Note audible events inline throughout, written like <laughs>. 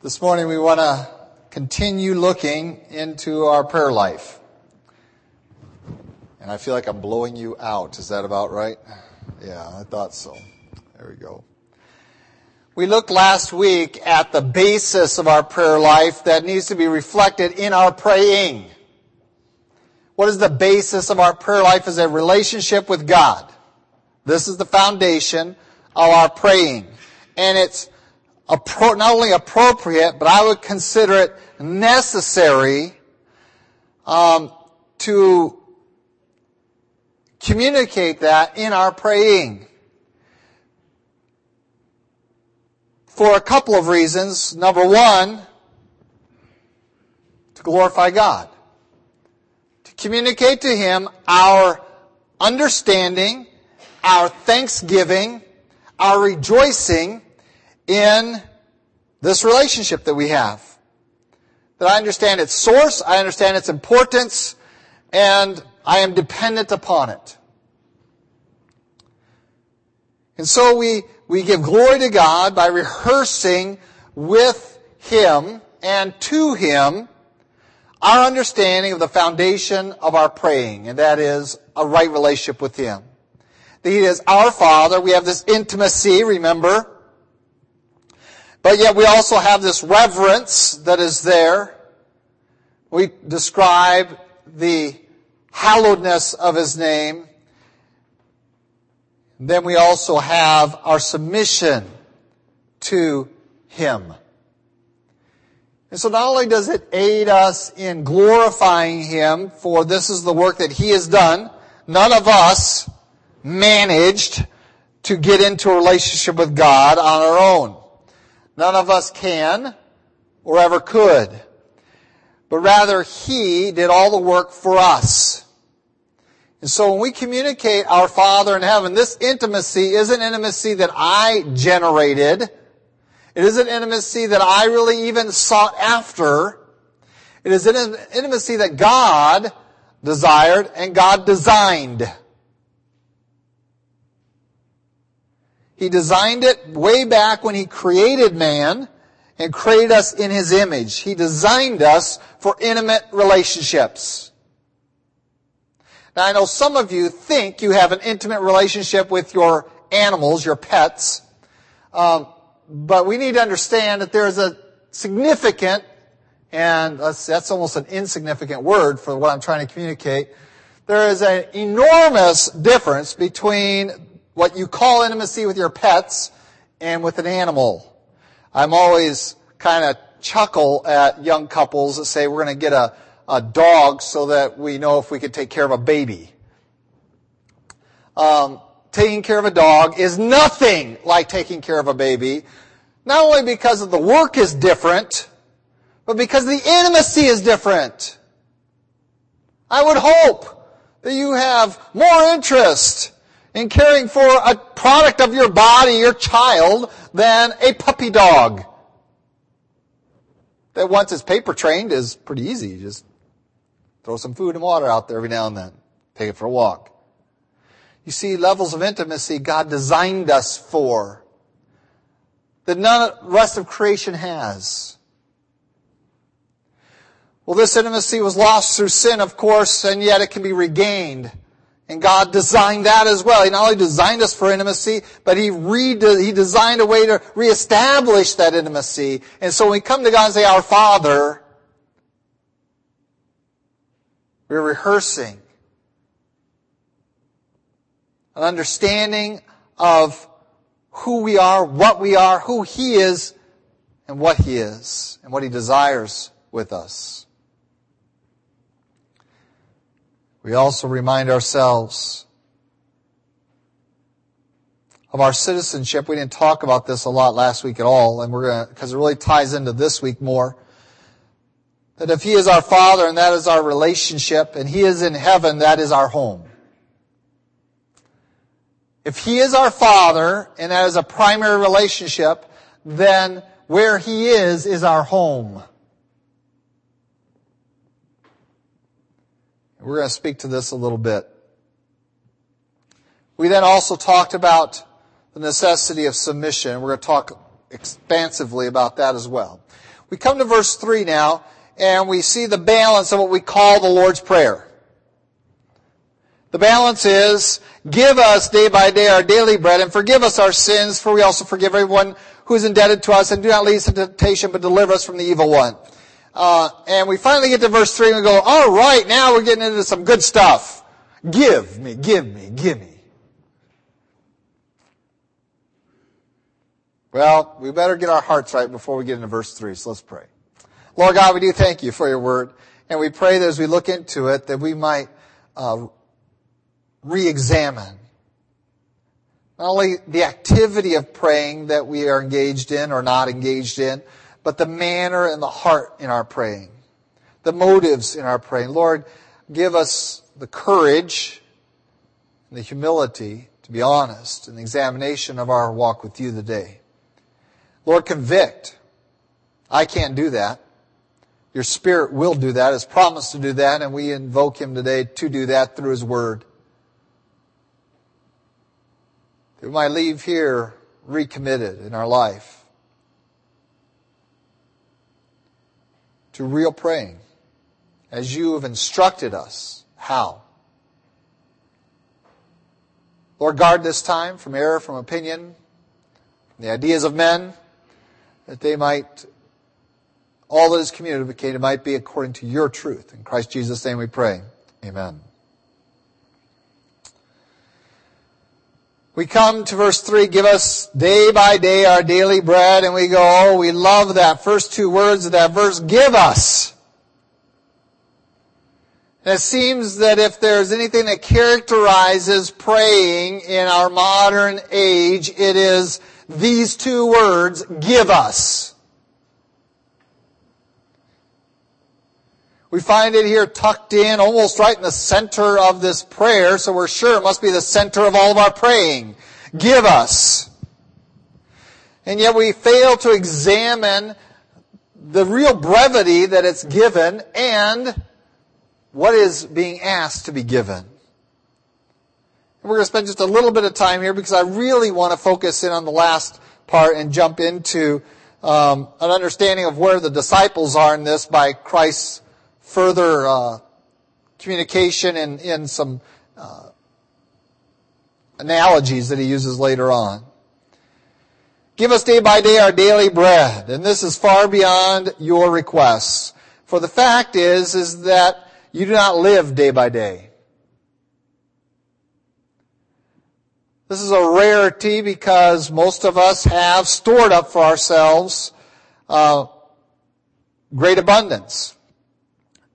This morning we want to continue looking into our prayer life. And I feel like I'm blowing you out. Is that about right? Yeah, I thought so. There we go. We looked last week at the basis of our prayer life that needs to be reflected in our praying. What is the basis of our prayer life is a relationship with God. This is the foundation of our praying. And it's not only appropriate, but I would consider it necessary um, to communicate that in our praying. For a couple of reasons. Number one, to glorify God. To communicate to Him our understanding, our thanksgiving, our rejoicing in this relationship that we have. That I understand its source, I understand its importance, and I am dependent upon it. And so we, we give glory to God by rehearsing with Him and to Him our understanding of the foundation of our praying, and that is a right relationship with Him. That He is our Father. We have this intimacy, remember? But yet we also have this reverence that is there. We describe the hallowedness of His name. Then we also have our submission to Him. And so not only does it aid us in glorifying Him, for this is the work that He has done, none of us managed to get into a relationship with God on our own. None of us can or ever could. But rather, He did all the work for us. And so when we communicate our Father in heaven, this intimacy isn't intimacy that I generated. It isn't intimacy that I really even sought after. It is an intimacy that God desired and God designed. He designed it way back when He created man and created us in His image. He designed us for intimate relationships. Now I know some of you think you have an intimate relationship with your animals, your pets, um, but we need to understand that there is a significant, and that's almost an insignificant word for what I'm trying to communicate. There is an enormous difference between what you call intimacy with your pets and with an animal. I'm always kind of chuckle at young couples that say we're going to get a, a dog so that we know if we can take care of a baby. Um, taking care of a dog is nothing like taking care of a baby, not only because of the work is different, but because the intimacy is different. I would hope that you have more interest in caring for a product of your body, your child, than a puppy dog. That once it's paper trained is pretty easy. You just throw some food and water out there every now and then. Take it for a walk. You see, levels of intimacy God designed us for that none of the rest of creation has. Well, this intimacy was lost through sin, of course, and yet it can be regained. And God designed that as well. He not only designed us for intimacy, but He re- He designed a way to reestablish that intimacy. And so when we come to God and say, Our Father, we're rehearsing an understanding of who we are, what we are, who He is, and what He is, and what He desires with us. We also remind ourselves of our citizenship. We didn't talk about this a lot last week at all, and we're going to, because it really ties into this week more. That if He is our Father and that is our relationship, and He is in heaven, that is our home. If He is our Father and that is a primary relationship, then where He is is our home. We're going to speak to this a little bit. We then also talked about the necessity of submission. We're going to talk expansively about that as well. We come to verse 3 now, and we see the balance of what we call the Lord's Prayer. The balance is, give us day by day our daily bread and forgive us our sins, for we also forgive everyone who is indebted to us, and do not lead us into temptation, but deliver us from the evil one. Uh, and we finally get to verse 3 and we go, all right, now we're getting into some good stuff. Give me, give me, give me. Well, we better get our hearts right before we get into verse 3, so let's pray. Lord God, we do thank you for your word, and we pray that as we look into it, that we might uh, re-examine not only the activity of praying that we are engaged in or not engaged in, but the manner and the heart in our praying, the motives in our praying. Lord, give us the courage and the humility to be honest in the examination of our walk with you today. Lord, convict. I can't do that. Your Spirit will do that, has promised to do that, and we invoke Him today to do that through His Word. That we might leave here recommitted in our life to real praying as you have instructed us how. Lord, guard this time from error, from opinion, the ideas of men, that they might, all that is communicated might be according to your truth. In Christ Jesus' name we pray. Amen. We come to verse 3, give us day by day our daily bread, and we go, oh, we love that first two words of that verse, give us. And it seems that if there's anything that characterizes praying in our modern age, it is these two words, give us. We find it here tucked in, almost right in the center of this prayer, so we're sure it must be the center of all of our praying. Give us. And yet we fail to examine the real brevity that it's given and what is being asked to be given. We're going to spend just a little bit of time here because I really want to focus in on the last part and jump into um, an understanding of where the disciples are in this by Christ's further uh, communication and in some uh, analogies that he uses later on. Give us day by day our daily bread, and this is far beyond your requests. For the fact is, is that you do not live day by day. This is a rarity because most of us have stored up for ourselves uh, great abundance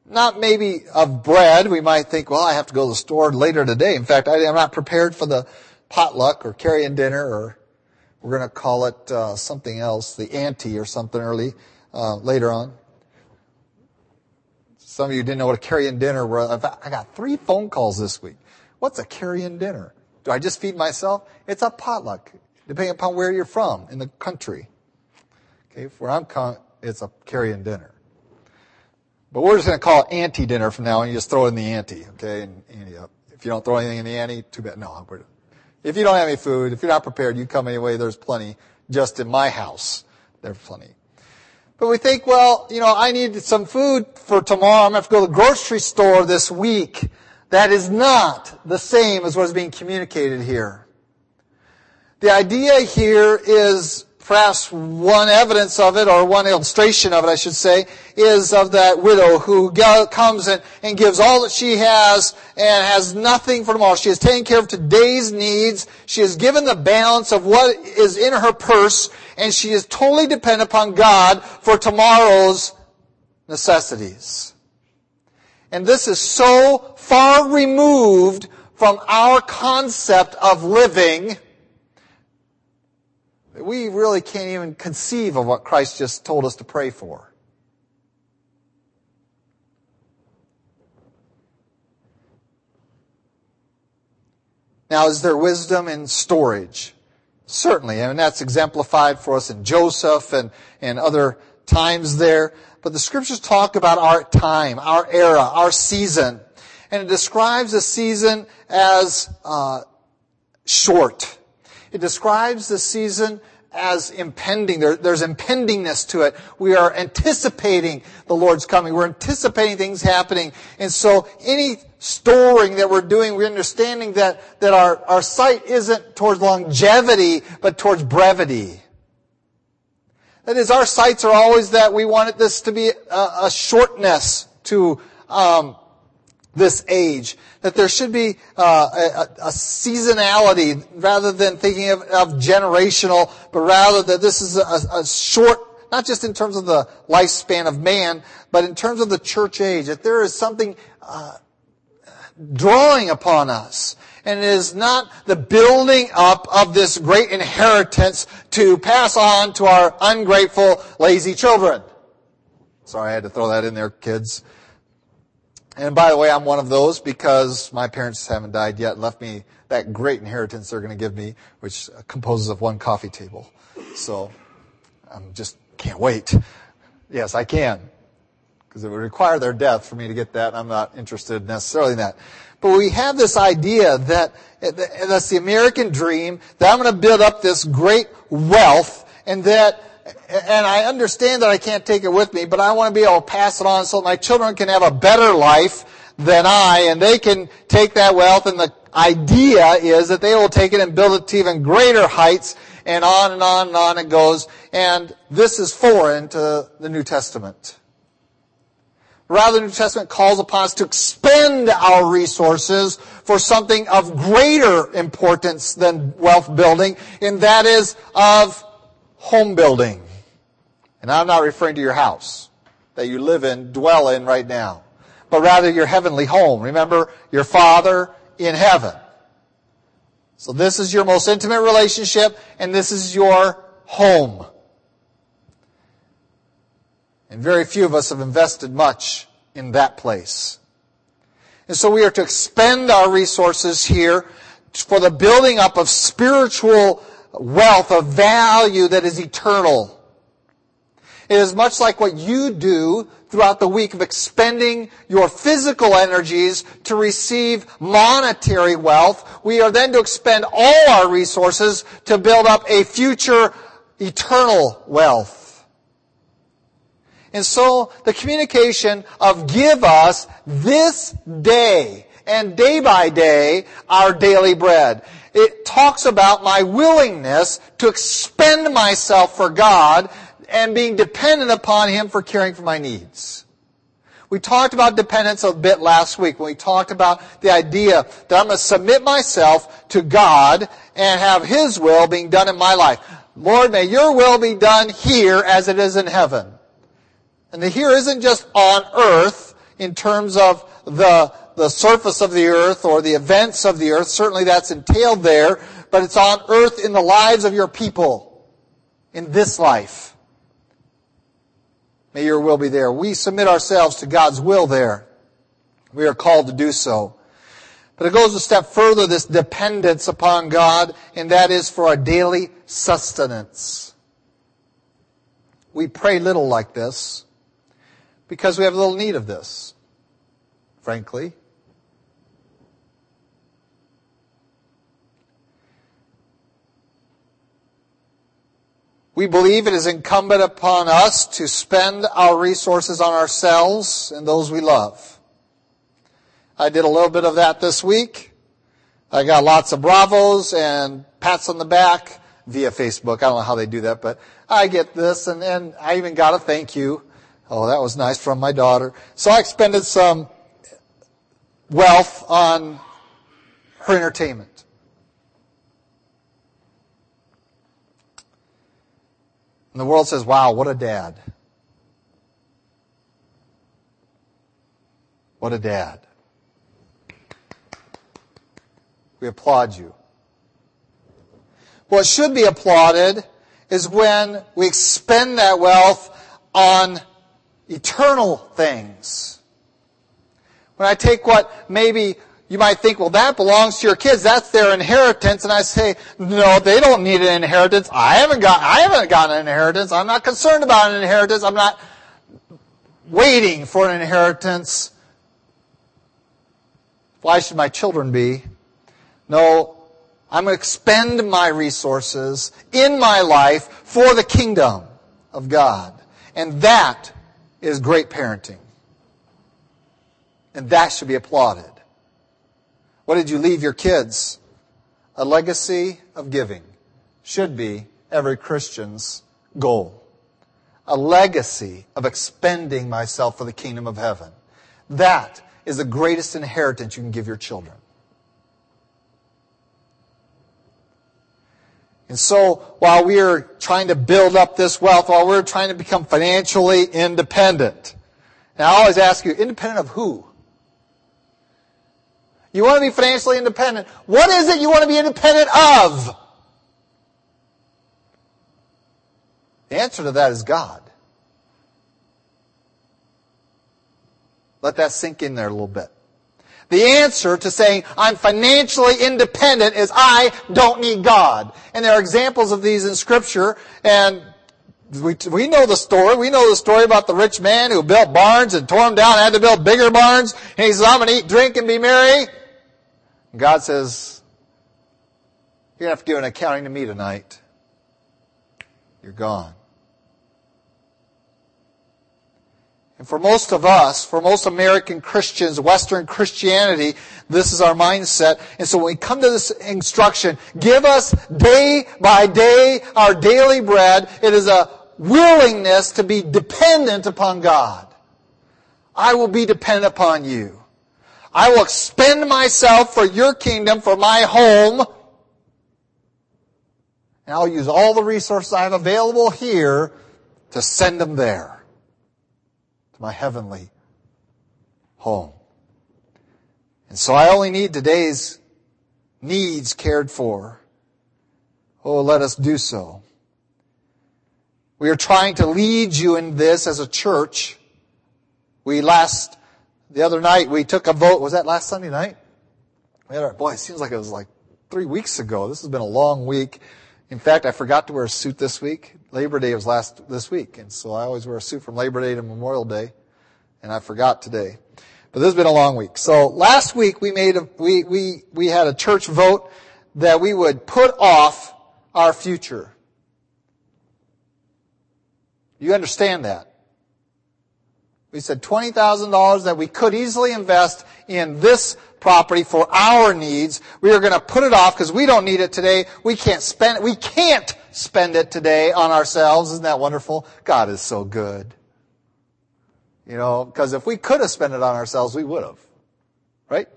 not maybe of bread. We might think, well, I have to go to the store later today. In fact, I, am not prepared for the potluck or carrying dinner or we're going to call it uh, something else, the ante or something early uh, later on. Some of you didn't know what a carry-in dinner was. I got three phone calls this week. What's a carry-in dinner? Do I just feed myself? It's a potluck, depending upon where you're from in the country. Okay, where I'm con- it's a carry-in dinner. But we're just going to call it ante dinner from now on. You just throw in the ante, okay? And up. If you don't throw anything in the ante, too bad. No, if you don't have any food, if you're not prepared, you come anyway. There's plenty. Just in my house, there's plenty. But we think, well, you know, I need some food for tomorrow. I'm going to have to go to the grocery store this week. That is not the same as what is being communicated here. The idea here is perhaps one evidence of it, or one illustration of it, I should say, is of that widow who comes and, and gives all that she has and has nothing for tomorrow. She has taken care of today's needs. She has given the balance of what is in her purse, and she is totally dependent upon God for tomorrow's necessities. And this is so far removed from our concept of living we really can't even conceive of what Christ just told us to pray for. Now, is there wisdom in storage? Certainly, and that's exemplified for us in Joseph and, and other times there. But the scriptures talk about our time, our era, our season. And it describes a season as uh, short. It describes the season as impending. There, there's impendingness to it. We are anticipating the Lord's coming. We're anticipating things happening. And so any storing that we're doing, we're understanding that, that our, our sight isn't towards longevity, but towards brevity. That is, our sights are always that we wanted this to be a, a shortness to um, this age. That there should be uh, a, a, seasonality rather than thinking of, of, generational, but rather that this is a, a short, not just in terms of the lifespan of man, but in terms of the church age. That there is something uh, drawing upon us. And it is not the building up of this great inheritance to pass on to our ungrateful, lazy children. Sorry, I had to throw that in there, kids. And by the way, I'm one of those because my parents haven't died yet left me that great inheritance they're going to give me, which composes of one coffee table. So I just can't wait. Yes, I can. Because it would require their death for me to get that, and I'm not interested necessarily in that. But we have this idea that that's the American dream, that I'm going to build up this great wealth, and that and I understand that I can't take it with me, but I want to be able to pass it on so that my children can have a better life than I, and they can take that wealth, and the idea is that they will take it and build it to even greater heights, and on and on and on it goes. And this is foreign to the New Testament. Rather, the New Testament calls upon us to expend our resources for something of greater importance than wealth building, and that is of home building. And I'm not referring to your house that you live in, dwell in right now, but rather your heavenly home. Remember your Father in heaven. So this is your most intimate relationship, and this is your home. And very few of us have invested much in that place. And so we are to expend our resources here for the building up of spiritual wealth of value that is eternal. It is much like what you do throughout the week of expending your physical energies to receive monetary wealth. We are then to expend all our resources to build up a future eternal wealth. And so the communication of give us this day and day by day our daily bread it talks about my willingness to expend myself for God and being dependent upon Him for caring for my needs. We talked about dependence a bit last week when we talked about the idea that I'm going to submit myself to God and have His will being done in my life. Lord, may your will be done here as it is in heaven. And the here isn't just on earth in terms of the the surface of the earth or the events of the earth. Certainly that's entailed there, but it's on earth in the lives of your people in this life. May your will be there. We submit ourselves to God's will there. We are called to do so. But it goes a step further, this dependence upon God, and that is for our daily sustenance. We pray little like this because we have little need of this, frankly. We believe it is incumbent upon us to spend our resources on ourselves and those we love. I did a little bit of that this week. I got lots of bravos and pats on the back via Facebook. I don't know how they do that, but I get this and, and I even got a thank you. Oh, that was nice from my daughter. So I expended some wealth on her entertainment. And the world says, wow, what a dad. What a dad. We applaud you. What should be applauded is when we expend that wealth on eternal things. When I take what maybe you might think, well, that belongs to your kids. That's their inheritance. And I say, no, they don't need an inheritance. I haven't got, I haven't got an inheritance. I'm not concerned about an inheritance. I'm not waiting for an inheritance. Why should my children be? No, I'm going to expend my resources in my life for the kingdom of God. And that is great parenting. And that should be applauded. What did you leave your kids? A legacy of giving should be every Christian's goal. A legacy of expending myself for the kingdom of heaven. That is the greatest inheritance you can give your children. And so, while we are trying to build up this wealth, while we're trying to become financially independent, and I always ask you, independent of who? You want to be financially independent. What is it you want to be independent of? The answer to that is God. Let that sink in there a little bit. The answer to saying I'm financially independent is I don't need God. And there are examples of these in scripture and we, we know the story. We know the story about the rich man who built barns and tore them down and had to build bigger barns. And he says, I'm going to eat, drink, and be merry. God says, you're going to have to give an accounting to me tonight. You're gone. And for most of us, for most American Christians, Western Christianity, this is our mindset. And so when we come to this instruction, give us day by day our daily bread, it is a willingness to be dependent upon God. I will be dependent upon you. I will expend myself for your kingdom, for my home. And I'll use all the resources I have available here to send them there. To my heavenly home. And so I only need today's needs cared for. Oh, let us do so. We are trying to lead you in this as a church. We last the other night we took a vote. Was that last Sunday night? We had our, boy, it seems like it was like three weeks ago. This has been a long week. In fact, I forgot to wear a suit this week. Labor Day was last this week, and so I always wear a suit from Labor Day to Memorial Day, and I forgot today. But this has been a long week. So last week we made a, we, we, we had a church vote that we would put off our future. You understand that? We said $20,000 that we could easily invest in this property for our needs. We are going to put it off because we don't need it today. We can't spend it. We can't spend it today on ourselves. Isn't that wonderful? God is so good. You know, because if we could have spent it on ourselves, we would have. Right?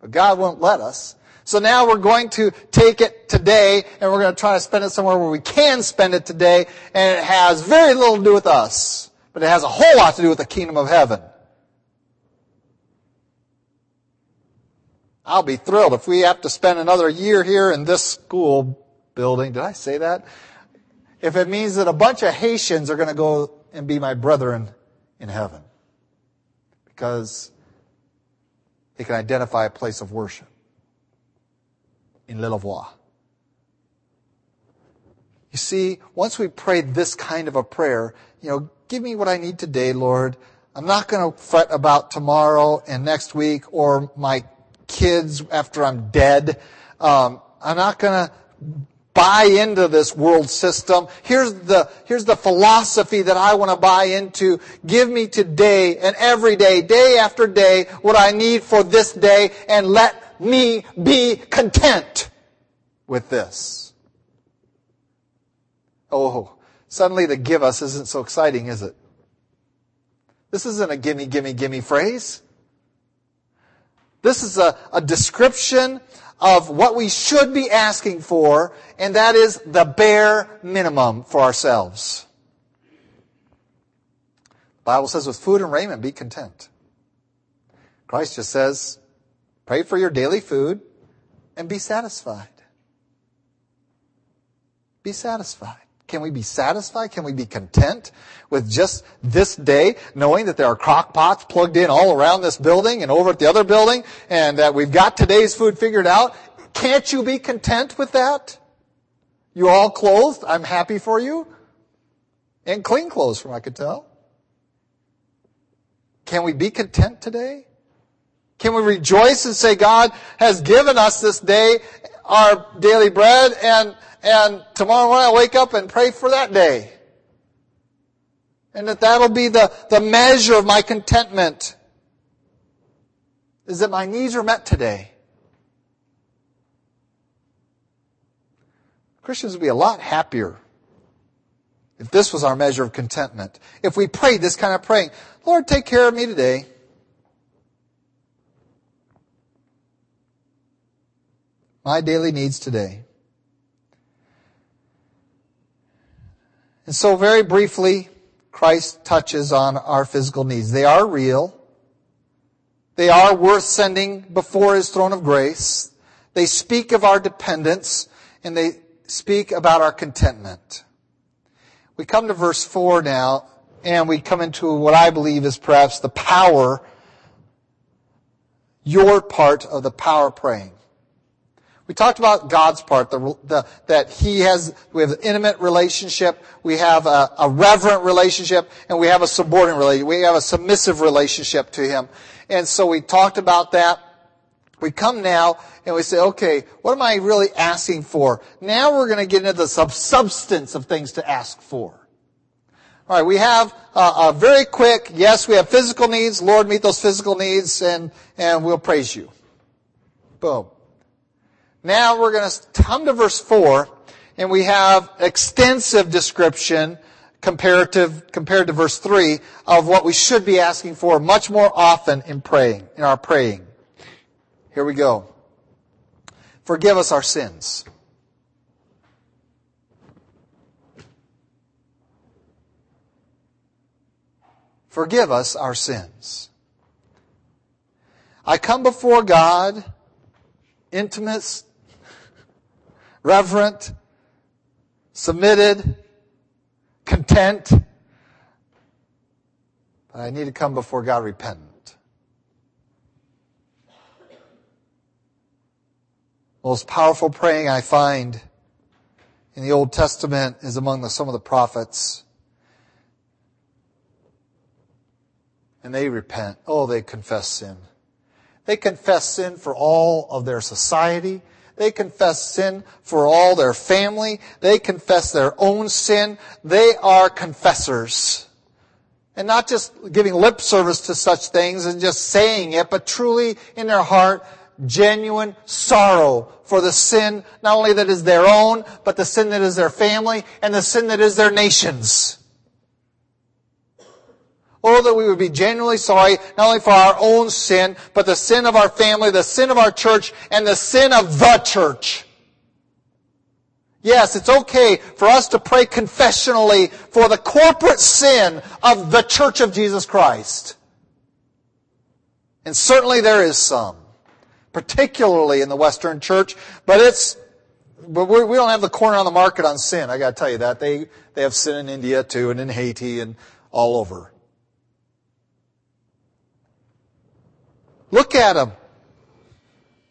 But God won't let us. So now we're going to take it today and we're going to try to spend it somewhere where we can spend it today and it has very little to do with us but it has a whole lot to do with the kingdom of heaven. I'll be thrilled if we have to spend another year here in this school building. Did I say that? If it means that a bunch of Haitians are going to go and be my brethren in heaven. Because they can identify a place of worship in Lilavois. You see, once we prayed this kind of a prayer, you know, give me what I need today, Lord. I'm not going to fret about tomorrow and next week or my kids after I'm dead. Um, I'm not going to buy into this world system. Here's the, here's the philosophy that I want to buy into. Give me today and every day, day after day, what I need for this day and let me be content with this. Oh, Suddenly the give us isn't so exciting, is it? This isn't a gimme, gimme, gimme phrase. This is a, a description of what we should be asking for, and that is the bare minimum for ourselves. The Bible says with food and raiment be content. Christ just says, pray for your daily food and be satisfied. Be satisfied. Can we be satisfied? Can we be content with just this day, knowing that there are crock pots plugged in all around this building and over at the other building, and that we've got today's food figured out? Can't you be content with that? You all clothed? I'm happy for you. And clean clothes, from I could tell. Can we be content today? Can we rejoice and say God has given us this day our daily bread and, and tomorrow morning I'll wake up and pray for that day. And that that'll be the, the measure of my contentment. Is that my needs are met today. Christians would be a lot happier if this was our measure of contentment. If we prayed this kind of praying, Lord, take care of me today. My daily needs today. And so very briefly, Christ touches on our physical needs. They are real. They are worth sending before His throne of grace. They speak of our dependence and they speak about our contentment. We come to verse 4 now, and we come into what I believe is perhaps the power, your part of the power praying. We talked about God's part, the, the, that He has, we have an intimate relationship, we have a, a reverent relationship, and we have a subordinate relationship. We have a submissive relationship to Him. And so we talked about that. We come now and we say, okay, what am I really asking for? Now we're going to get into the substance of things to ask for. All right, we have a very quick, yes, we have physical needs. Lord, meet those physical needs and, and we'll praise you. Boom. Now we're going to come to verse 4 and we have extensive description comparative, compared to verse 3 of what we should be asking for much more often in praying, in our praying. Here we go. Forgive us our sins. Forgive us our sins. I come before God, intimate, reverent, submitted, content, but I need to come before God repentant. most powerful praying I find in the Old Testament is among the, some of the prophets. And they repent. Oh, they confess sin. They confess sin for all of their society. They confess sin for all their family. They confess their own sin. They are confessors. And not just giving lip service to such things and just saying it, but truly in their heart genuine sorrow for the sin not only that is their own, but the sin that is their family and the sin that is their nations. Oh, that we would be genuinely sorry, not only for our own sin, but the sin of our family, the sin of our church, and the sin of the church. Yes, it's okay for us to pray confessionally for the corporate sin of the church of Jesus Christ. And certainly there is some particularly in the Western church, but it's, but we don't have the corner on the market on sin. I gotta tell you that. They, they have sin in India too and in Haiti and all over. Look at them.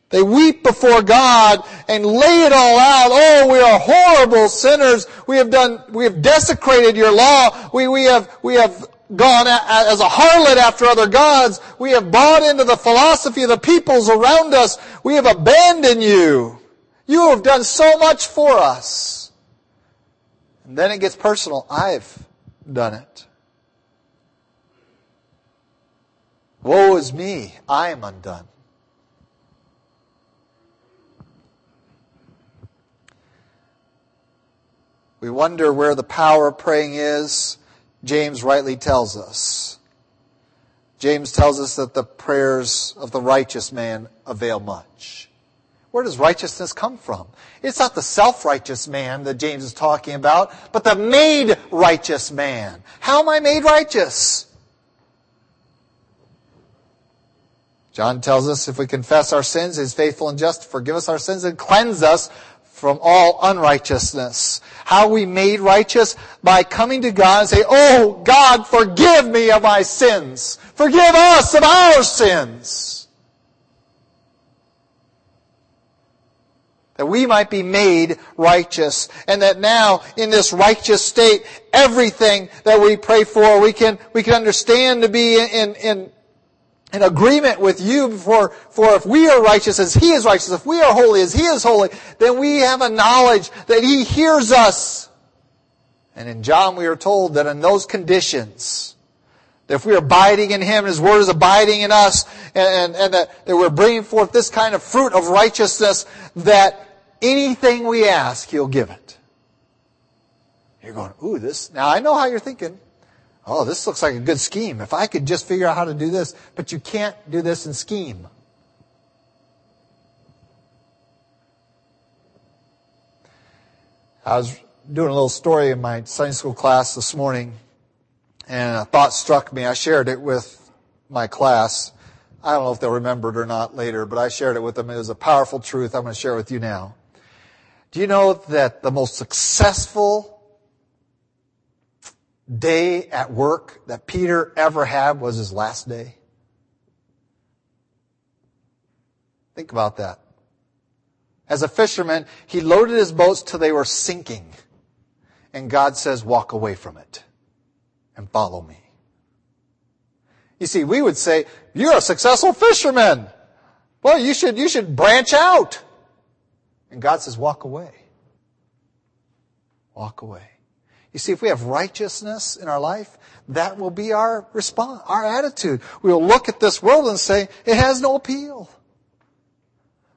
They weep before God and lay it all out. Oh, we are horrible sinners. We have done, we have desecrated your law. We, we have, we have gone as a harlot after other gods. We have bought into the philosophy of the peoples around us. We have abandoned you. You have done so much for us. And then it gets personal. I've done it. Woe is me. I am undone. We wonder where the power of praying is. James rightly tells us. James tells us that the prayers of the righteous man avail much. Where does righteousness come from? It's not the self-righteous man that James is talking about, but the made righteous man. How am I made righteous? John tells us if we confess our sins, He's faithful and just to forgive us our sins and cleanse us from all unrighteousness. How we made righteous? By coming to God and say, Oh God, forgive me of my sins. Forgive us of our sins. That we might be made righteous. And that now, in this righteous state, everything that we pray for, we can, we can understand to be in, in, in agreement with you for, for if we are righteous as He is righteous, if we are holy as He is holy, then we have a knowledge that He hears us. And in John we are told that in those conditions, that if we are abiding in Him, His Word is abiding in us, and, and, and that, that we're bringing forth this kind of fruit of righteousness, that anything we ask, He'll give it. You're going, ooh, this, now I know how you're thinking. Oh, this looks like a good scheme. If I could just figure out how to do this, but you can't do this in scheme. I was doing a little story in my Sunday school class this morning, and a thought struck me. I shared it with my class. I don't know if they'll remember it or not later, but I shared it with them. It was a powerful truth. I'm going to share with you now. Do you know that the most successful day at work that Peter ever had was his last day? Think about that. As a fisherman, he loaded his boats till they were sinking. And God says, walk away from it and follow me. You see, we would say, you're a successful fisherman. Well, you should, you should branch out. And God says, walk away. Walk away. You see, if we have righteousness in our life, that will be our response, our attitude. We will look at this world and say, it has no appeal.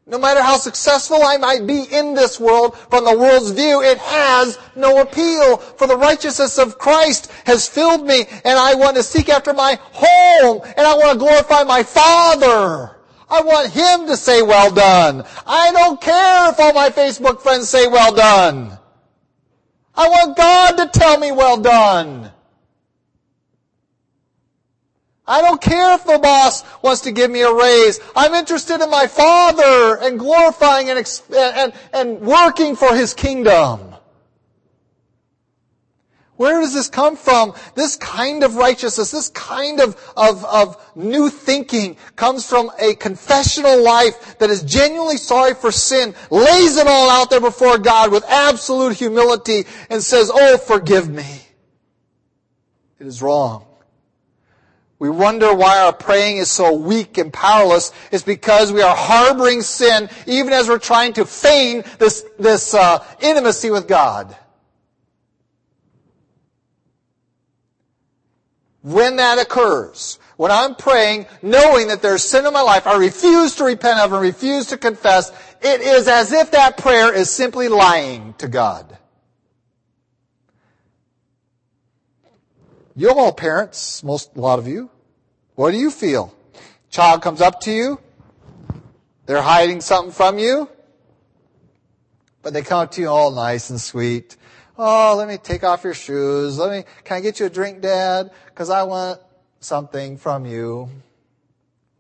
No matter how successful I might be in this world, from the world's view, it has no appeal. For the righteousness of Christ has filled me, and I want to seek after my home, and I want to glorify my Father. I want Him to say, well done. I don't care if all my Facebook friends say, well done. I want God to tell me well done. I don't care if the boss wants to give me a raise. I'm interested in my Father and glorifying and, and, and working for His kingdom. Where does this come from? This kind of righteousness, this kind of, of, of new thinking comes from a confessional life that is genuinely sorry for sin, lays it all out there before God with absolute humility and says, oh, forgive me. It is wrong. We wonder why our praying is so weak and powerless. It's because we are harboring sin even as we're trying to feign this, this uh, intimacy with God. When that occurs, when I'm praying, knowing that there's sin in my life, I refuse to repent of and refuse to confess, it is as if that prayer is simply lying to God. You all parents, most, a lot of you, what do you feel? Child comes up to you, they're hiding something from you, but they come up to you all nice and sweet. Oh, let me take off your shoes. Let me, can I get you a drink, Dad? Because I want something from you.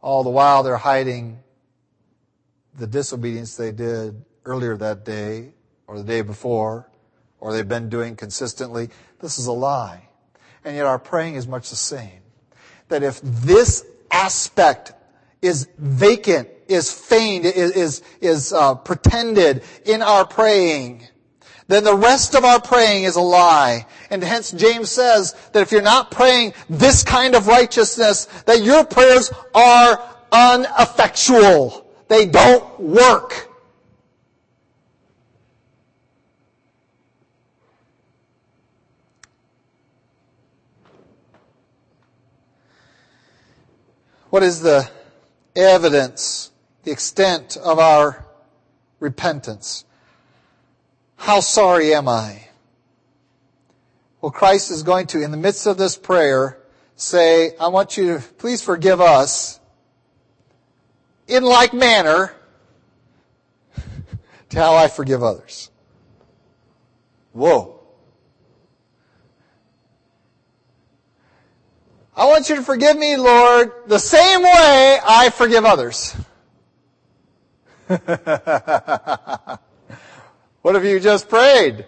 All the while they're hiding the disobedience they did earlier that day or the day before or they've been doing consistently. This is a lie. And yet our praying is much the same. That if this aspect is vacant, is feigned, is, is, is uh, pretended in our praying, then the rest of our praying is a lie. And hence James says that if you're not praying this kind of righteousness, that your prayers are ineffectual. They don't work. What is the evidence, the extent of our repentance? How sorry am I? Well, Christ is going to, in the midst of this prayer, say, I want you to please forgive us in like manner <laughs> to how I forgive others. Whoa. I want you to forgive me, Lord, the same way I forgive others. <laughs> What have you just prayed?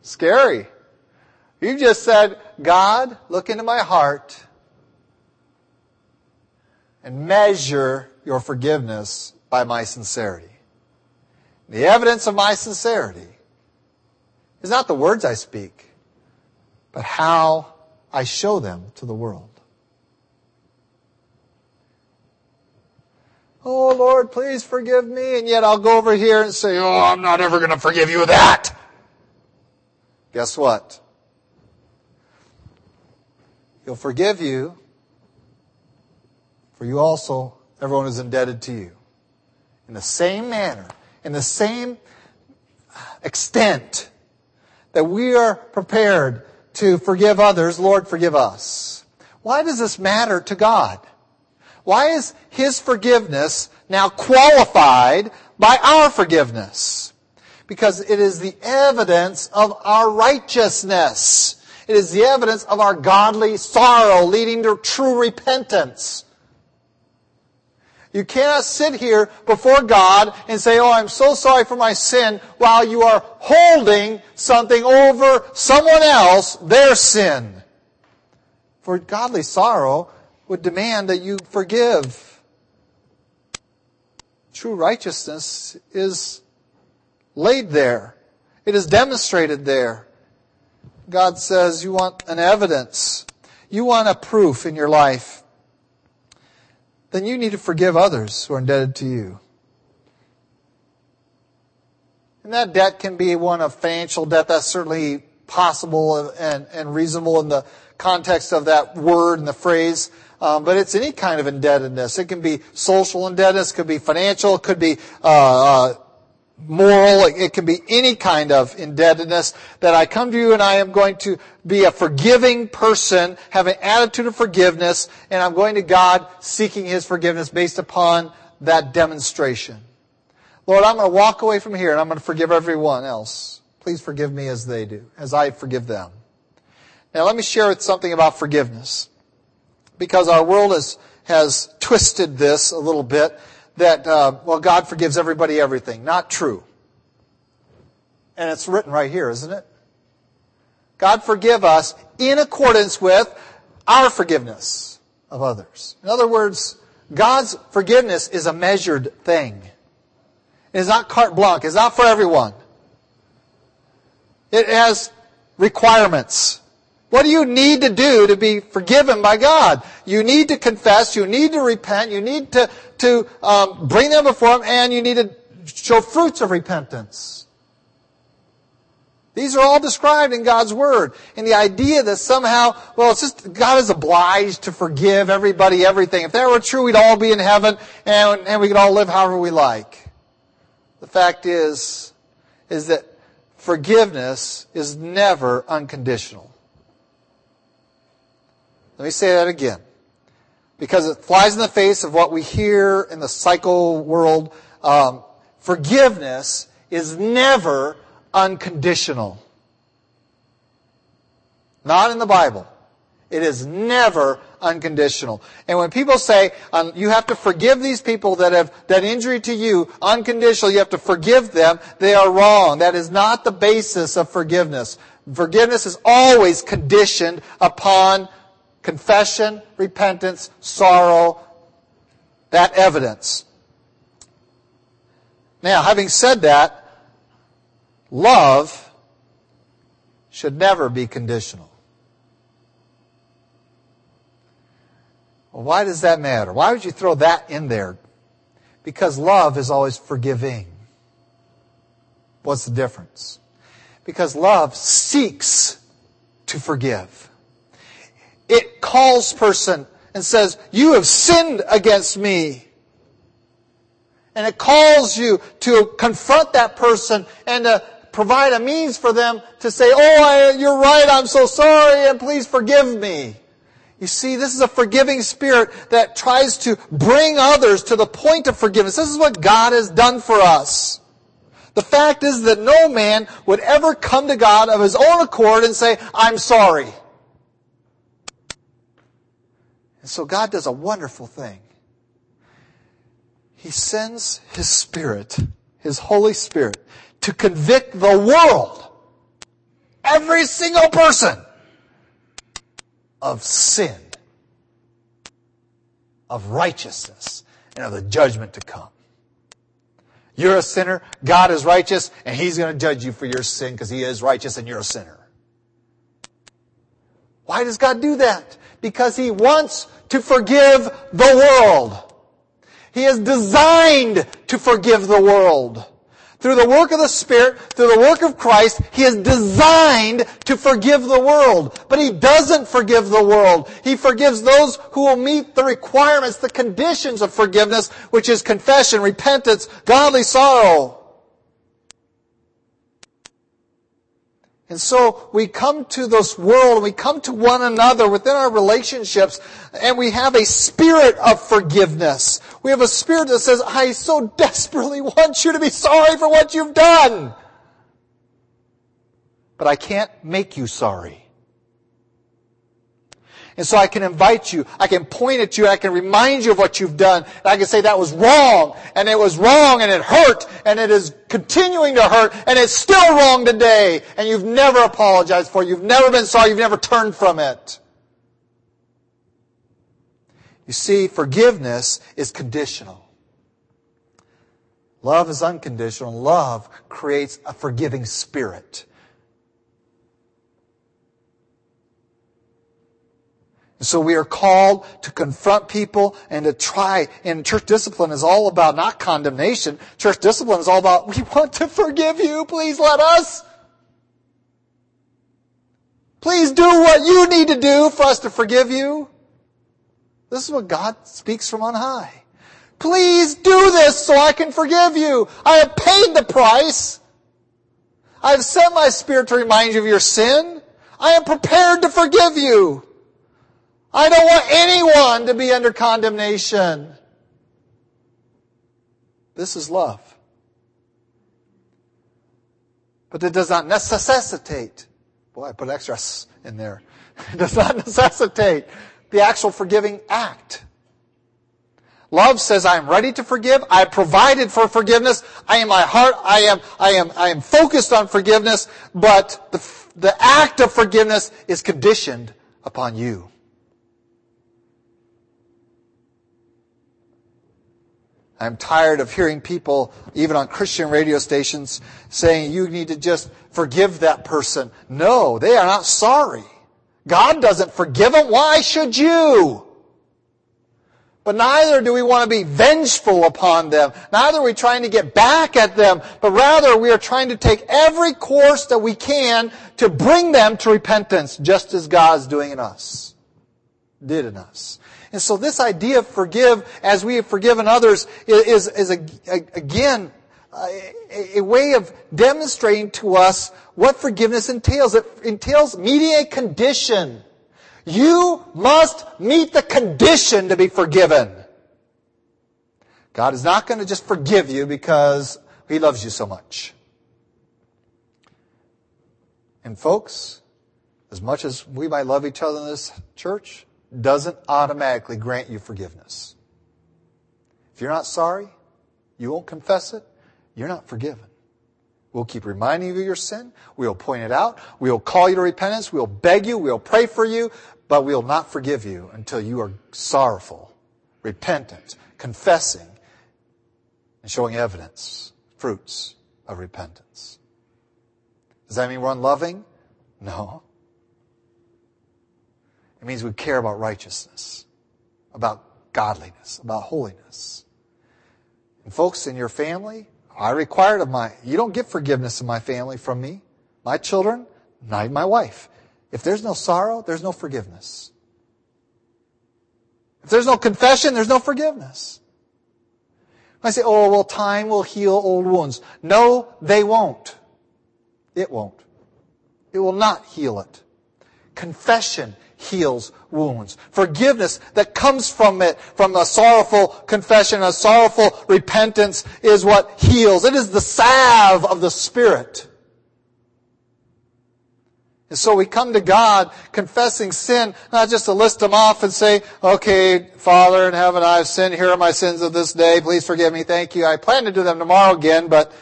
Scary. You just said, God, look into my heart and measure your forgiveness by my sincerity. The evidence of my sincerity is not the words I speak, but how I show them to the world. Oh Lord, please forgive me. And yet I'll go over here and say, oh, I'm not ever going to forgive you that. Guess what? He'll forgive you, for you also, everyone is indebted to you. In the same manner, in the same extent that we are prepared to forgive others, Lord, forgive us. Why does this matter to God? Why is His forgiveness now qualified by our forgiveness? Because it is the evidence of our righteousness. It is the evidence of our godly sorrow leading to true repentance. You cannot sit here before God and say, Oh, I'm so sorry for my sin, while you are holding something over someone else, their sin. For godly sorrow would demand that you forgive. True righteousness is laid there. It is demonstrated there. God says you want an evidence. You want a proof in your life. Then you need to forgive others who are indebted to you. And that debt can be one of financial debt. That's certainly possible and, and reasonable in the context of that word and the phrase. Um, but it's any kind of indebtedness. It can be social indebtedness, could be financial, could be uh, uh, moral. It, it can be any kind of indebtedness that I come to you and I am going to be a forgiving person, have an attitude of forgiveness, and I'm going to God seeking His forgiveness based upon that demonstration. Lord, I'm going to walk away from here and I'm going to forgive everyone else. Please forgive me as they do, as I forgive them. Now let me share with something about forgiveness because our world has, has twisted this a little bit that, uh, well, God forgives everybody everything. Not true. And it's written right here, isn't it? God forgive us in accordance with our forgiveness of others. In other words, God's forgiveness is a measured thing. It is not carte blanche. It's not for everyone. It has requirements. What do you need to do to be forgiven by God? You need to confess, you need to repent, you need to, to um, bring them before Him, and you need to show fruits of repentance. These are all described in God's Word. And the idea that somehow, well, it's just God is obliged to forgive everybody everything. If that were true, we'd all be in heaven and, and we could all live however we like. The fact is, is that forgiveness is never unconditional. Let me say that again. Because it flies in the face of what we hear in the psycho world. Um, forgiveness is never unconditional. Not in the Bible. It is never unconditional. And when people say um, you have to forgive these people that have done injury to you unconditional, you have to forgive them, they are wrong. That is not the basis of forgiveness. Forgiveness is always conditioned upon confession, repentance, sorrow, that evidence. Now, having said that, love should never be conditional. Well, why does that matter? Why would you throw that in there? Because love is always forgiving. What's the difference? Because love seeks to forgive. It calls person and says, you have sinned against me. And it calls you to confront that person and to provide a means for them to say, oh, I, you're right, I'm so sorry, and please forgive me. You see, this is a forgiving spirit that tries to bring others to the point of forgiveness. This is what God has done for us. The fact is that no man would ever come to God of his own accord and say, I'm sorry. And so God does a wonderful thing. He sends His Spirit, His Holy Spirit, to convict the world, every single person, of sin, of righteousness, and of the judgment to come. You're a sinner, God is righteous, and He's going to judge you for your sin because He is righteous and you're a sinner. Why does God do that? Because He wants to forgive the world. He is designed to forgive the world. Through the work of the Spirit, through the work of Christ, He is designed to forgive the world. But He doesn't forgive the world. He forgives those who will meet the requirements, the conditions of forgiveness, which is confession, repentance, godly sorrow. And so we come to this world, we come to one another within our relationships, and we have a spirit of forgiveness. We have a spirit that says, I so desperately want you to be sorry for what you've done. But I can't make you sorry. And so I can invite you, I can point at you, I can remind you of what you've done, and I can say that was wrong, and it was wrong, and it hurt, and it is continuing to hurt, and it's still wrong today, and you've never apologized for it, you've never been sorry, you've never turned from it. You see, forgiveness is conditional. Love is unconditional. Love creates a forgiving spirit. So we are called to confront people and to try, and church discipline is all about not condemnation. Church discipline is all about, we want to forgive you, please let us. Please do what you need to do for us to forgive you. This is what God speaks from on high. Please do this so I can forgive you. I have paid the price. I have sent my spirit to remind you of your sin. I am prepared to forgive you. I don't want anyone to be under condemnation. This is love. But it does not necessitate. Boy, I put extra S in there. <laughs> It does not necessitate the actual forgiving act. Love says, I am ready to forgive. I provided for forgiveness. I am my heart. I am, I am, I am focused on forgiveness, but the, the act of forgiveness is conditioned upon you. I'm tired of hearing people, even on Christian radio stations, saying you need to just forgive that person. No, they are not sorry. God doesn't forgive them. Why should you? But neither do we want to be vengeful upon them. Neither are we trying to get back at them, but rather we are trying to take every course that we can to bring them to repentance, just as God is doing in us, did in us. And so this idea of forgive as we have forgiven others is, is, a, a, again, a, a way of demonstrating to us what forgiveness entails. It entails meeting a condition. You must meet the condition to be forgiven. God is not going to just forgive you because He loves you so much. And folks, as much as we might love each other in this church, doesn't automatically grant you forgiveness. If you're not sorry, you won't confess it, you're not forgiven. We'll keep reminding you of your sin. We'll point it out. We'll call you to repentance. We'll beg you. We'll pray for you. But we'll not forgive you until you are sorrowful, repentant, confessing, and showing evidence, fruits of repentance. Does that mean we're unloving? No. It means we care about righteousness, about godliness, about holiness. And folks, in your family, I require of my, you don't get forgiveness in my family from me. My children, not my wife. If there's no sorrow, there's no forgiveness. If there's no confession, there's no forgiveness. I say, oh, well, time will heal old wounds. No, they won't. It won't. It will not heal it. Confession heals wounds. Forgiveness that comes from it, from a sorrowful confession, a sorrowful repentance is what heals. It is the salve of the Spirit. And so we come to God confessing sin, not just to list them off and say, okay, Father in heaven, I have sinned. Here are my sins of this day. Please forgive me. Thank you. I plan to do them tomorrow again, but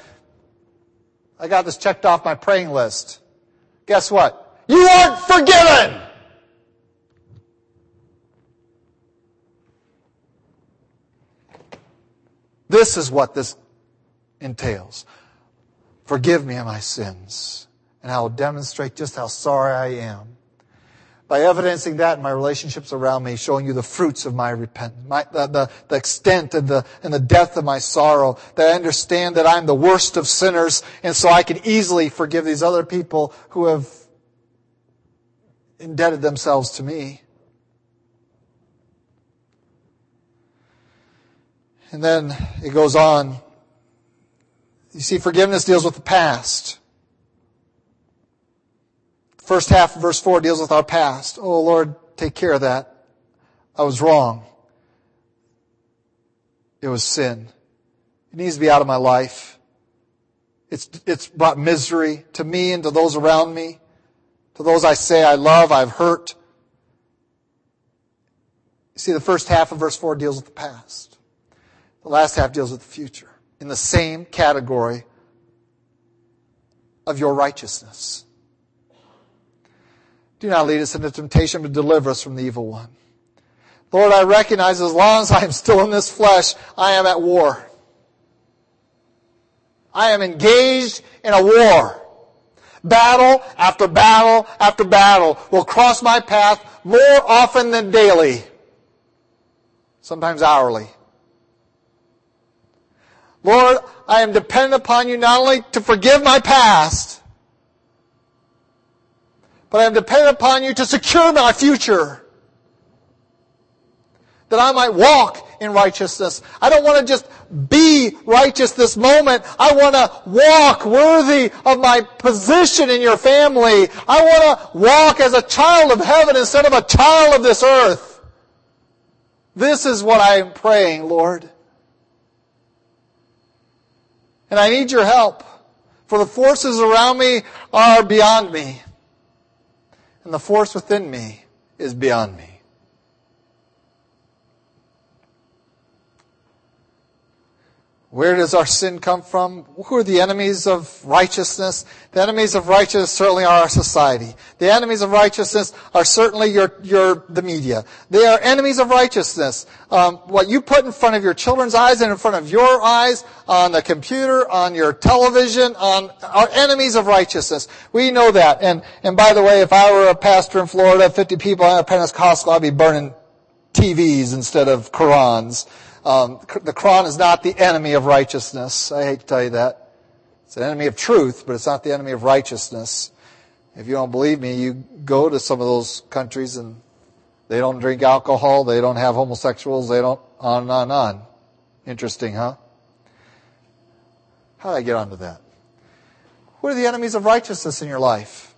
I got this checked off my praying list. Guess what? You aren't forgiven! This is what this entails. Forgive me of my sins, and I will demonstrate just how sorry I am. by evidencing that in my relationships around me, showing you the fruits of my repentance, my, the, the, the extent and the, and the depth of my sorrow, that I understand that I'm the worst of sinners, and so I can easily forgive these other people who have indebted themselves to me. And then it goes on. You see, forgiveness deals with the past. First half of verse 4 deals with our past. Oh Lord, take care of that. I was wrong. It was sin. It needs to be out of my life. It's, it's brought misery to me and to those around me, to those I say I love, I've hurt. You see, the first half of verse 4 deals with the past. The last half deals with the future in the same category of your righteousness. Do not lead us into temptation, but deliver us from the evil one. Lord, I recognize as long as I am still in this flesh, I am at war. I am engaged in a war. Battle after battle after battle will cross my path more often than daily, sometimes hourly. Lord, I am dependent upon you not only to forgive my past, but I am dependent upon you to secure my future. That I might walk in righteousness. I don't want to just be righteous this moment. I want to walk worthy of my position in your family. I want to walk as a child of heaven instead of a child of this earth. This is what I am praying, Lord. And I need your help. For the forces around me are beyond me and the force within me is beyond me. Where does our sin come from? Who are the enemies of righteousness? The enemies of righteousness certainly are our society. The enemies of righteousness are certainly your, your, the media. They are enemies of righteousness. Um, what you put in front of your children's eyes and in front of your eyes, on the computer, on your television, on, are enemies of righteousness. We know that. And, and by the way, if I were a pastor in Florida, 50 people on a Pentecostal, I'd be burning TVs instead of Qurans. Um, the Quran is not the enemy of righteousness. I hate to tell you that. It's an enemy of truth, but it's not the enemy of righteousness. If you don't believe me, you go to some of those countries and they don't drink alcohol, they don't have homosexuals, they don't, on and on and on. Interesting, huh? How did I get onto that? What are the enemies of righteousness in your life?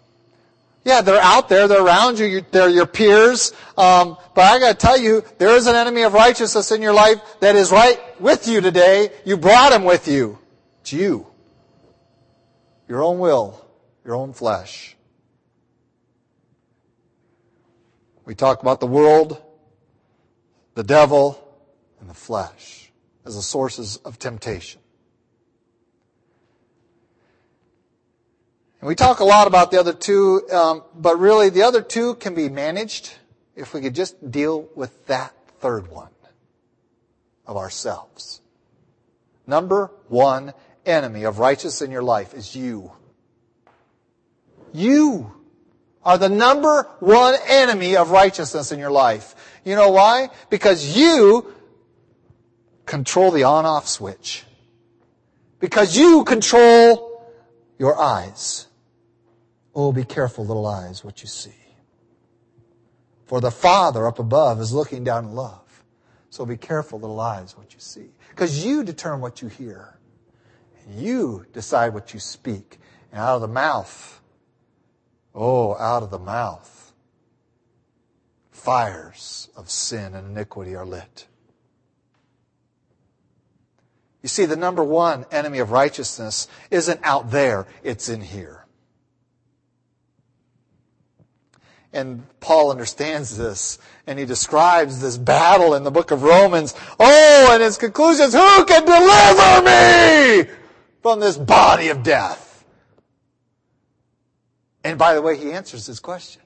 Yeah, they're out there, they're around you, they're your peers. Um, but I got to tell you, there is an enemy of righteousness in your life that is right with you today. You brought him with you. It's you. Your own will, your own flesh. We talk about the world, the devil, and the flesh as the sources of temptation. And we talk a lot about the other two, um, but really the other two can be managed if we could just deal with that third one of ourselves. Number one enemy of righteousness in your life is you. You are the number one enemy of righteousness in your life. You know why? Because you control the on-off switch. Because you control your eyes. Oh, be careful, little eyes, what you see. For the Father up above is looking down in love. So be careful, little eyes, what you see. Because you determine what you hear. And you decide what you speak. And out of the mouth, oh, out of the mouth, fires of sin and iniquity are lit. You see, the number one enemy of righteousness isn't out there, it's in here. And Paul understands this, and he describes this battle in the book of Romans. Oh, and his conclusions, who can deliver me from this body of death? And by the way, he answers this question.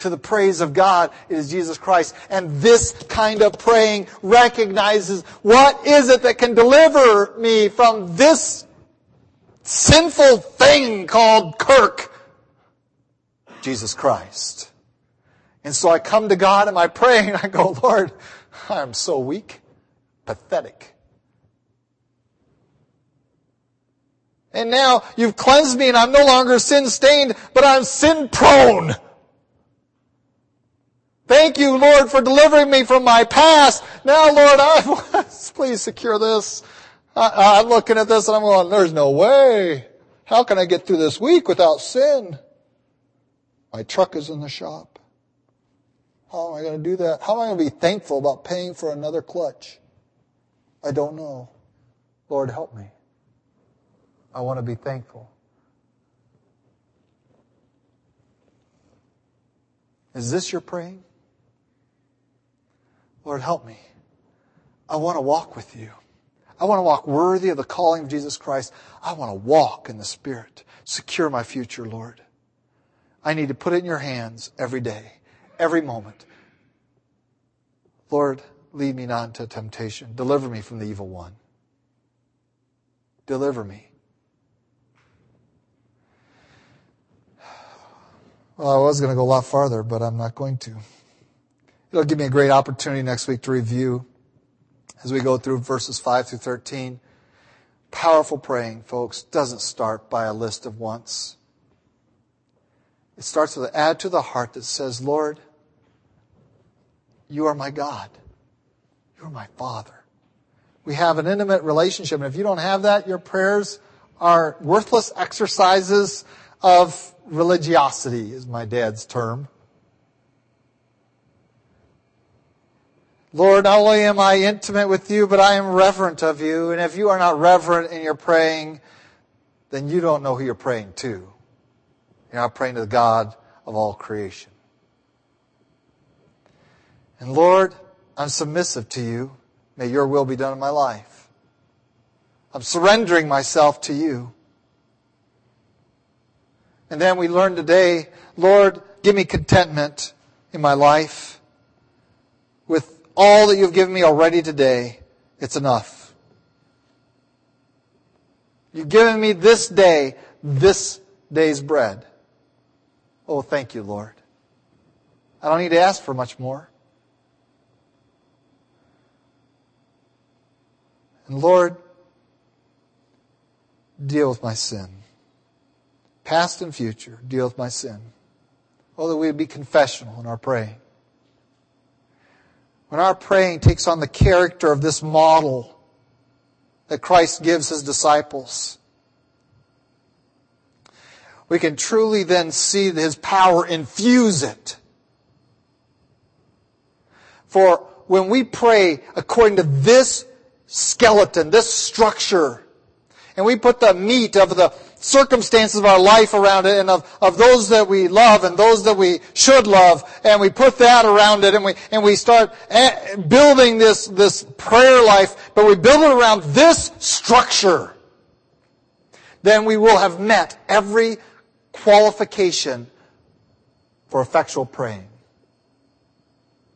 To the praise of God is Jesus Christ. And this kind of praying recognizes what is it that can deliver me from this sinful thing called Kirk Jesus Christ. And so I come to God and I pray and I go, <laughs> Lord, I'm so weak, pathetic. And now you've cleansed me and I'm no longer sin stained, but I'm sin prone. Thank you, Lord, for delivering me from my past. Now, Lord, I, <laughs> please secure this. I, I'm looking at this and I'm going, there's no way. How can I get through this week without sin? My truck is in the shop. How am I going to do that? How am I going to be thankful about paying for another clutch? I don't know. Lord, help me. I want to be thankful. Is this your praying? Lord, help me. I want to walk with you. I want to walk worthy of the calling of Jesus Christ. I want to walk in the Spirit. Secure my future, Lord. I need to put it in your hands every day, every moment. Lord, lead me not into temptation. Deliver me from the evil one. Deliver me. Well, I was going to go a lot farther, but I'm not going to. It'll give me a great opportunity next week to review as we go through verses 5 through 13. Powerful praying, folks, doesn't start by a list of wants. It starts with an add to the heart that says, Lord, you are my God. You are my Father. We have an intimate relationship, and if you don't have that, your prayers are worthless exercises of religiosity, is my dad's term. Lord, not only am I intimate with you, but I am reverent of you. And if you are not reverent in your praying, then you don't know who you're praying to. You're not praying to the God of all creation. And Lord, I'm submissive to you. May your will be done in my life. I'm surrendering myself to you. And then we learn today, Lord, give me contentment in my life all that you've given me already today, it's enough. You've given me this day, this day's bread. Oh, thank you, Lord. I don't need to ask for much more. And Lord, deal with my sin. Past and future, deal with my sin. Oh, that we would be confessional in our praying when our praying takes on the character of this model that Christ gives his disciples, we can truly then see his power infuse it. For when we pray according to this skeleton, this structure, and we put the meat of the circumstances of our life around it and of, of those that we love and those that we should love and we put that around it and we, and we start eh, building this, this prayer life, but we build it around this structure, then we will have met every qualification for effectual praying.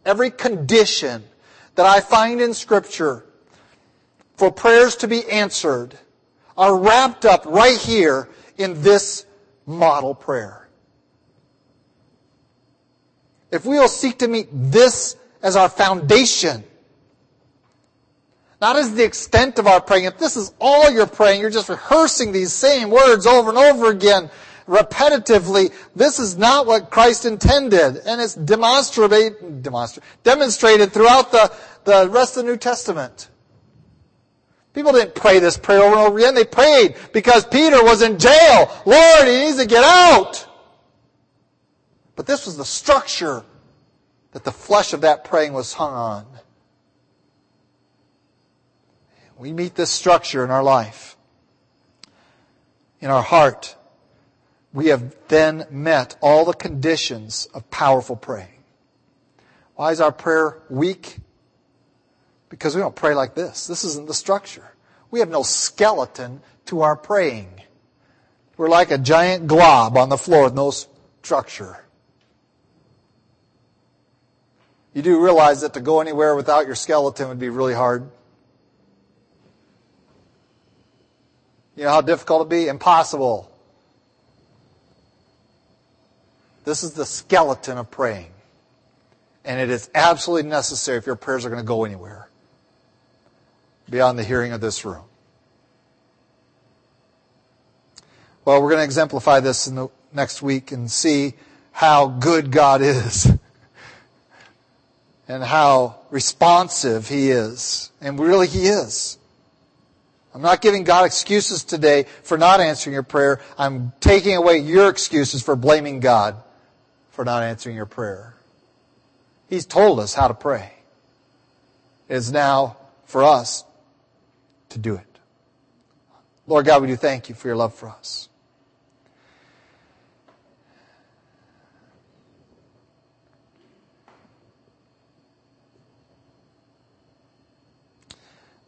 Every condition that I find in scripture for prayers to be answered are wrapped up right here in this model prayer. If we will seek to meet this as our foundation, not as the extent of our praying, if this is all you're praying, you're just rehearsing these same words over and over again, repetitively, this is not what Christ intended. And it's demonstrated, demonstrated throughout the, the rest of the New Testament. People didn't pray this prayer over and over again. They prayed because Peter was in jail. Lord, he needs to get out. But this was the structure that the flesh of that praying was hung on. We meet this structure in our life, in our heart. We have then met all the conditions of powerful praying. Why is our prayer weak? Because we don't pray like this. This isn't the structure. We have no skeleton to our praying. We're like a giant glob on the floor with no structure. You do realize that to go anywhere without your skeleton would be really hard. You know how difficult it'd be? Impossible. This is the skeleton of praying. And it is absolutely necessary if your prayers are going to go anywhere beyond the hearing of this room. Well, we're going to exemplify this in the next week and see how good God is <laughs> and how responsive He is. And really, He is. I'm not giving God excuses today for not answering your prayer. I'm taking away your excuses for blaming God for not answering your prayer. He's told us how to pray. It is now for us to do it. Lord God, we do thank you for your love for us.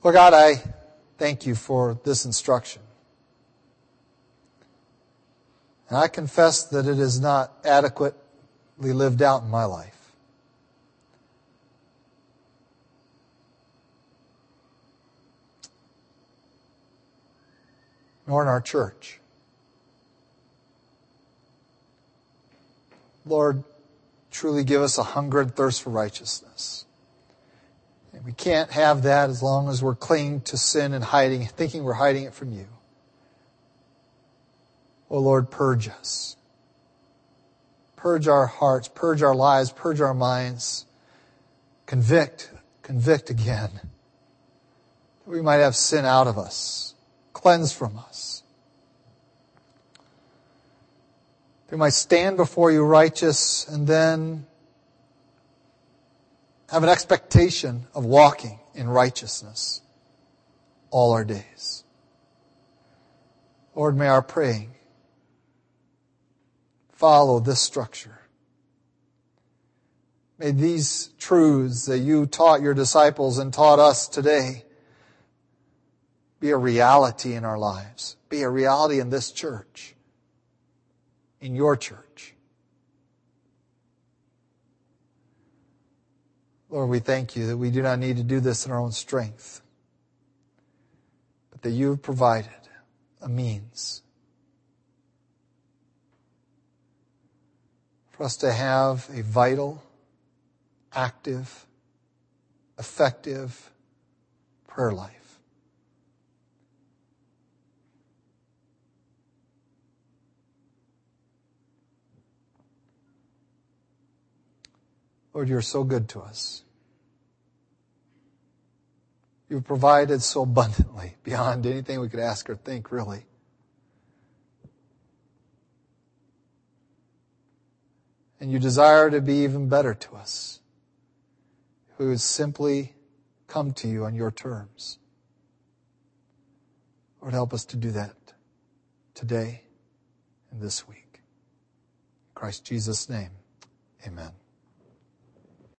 Lord God, I thank you for this instruction. And I confess that it is not adequately lived out in my life. Nor in our church. Lord, truly give us a hunger and thirst for righteousness. And we can't have that as long as we're clinging to sin and hiding, thinking we're hiding it from you. Oh Lord, purge us. Purge our hearts, purge our lives, purge our minds. Convict, convict again. That we might have sin out of us, cleansed from us. We might stand before you righteous and then have an expectation of walking in righteousness all our days. Lord, may our praying follow this structure. May these truths that you taught your disciples and taught us today be a reality in our lives, be a reality in this church, in your church. Lord, we thank you that we do not need to do this in our own strength, but that you have provided a means for us to have a vital, active, effective prayer life. Lord, you're so good to us. You've provided so abundantly <laughs> beyond anything we could ask or think, really. And you desire to be even better to us, who simply come to you on your terms. Lord, help us to do that today and this week. In Christ Jesus' name, amen.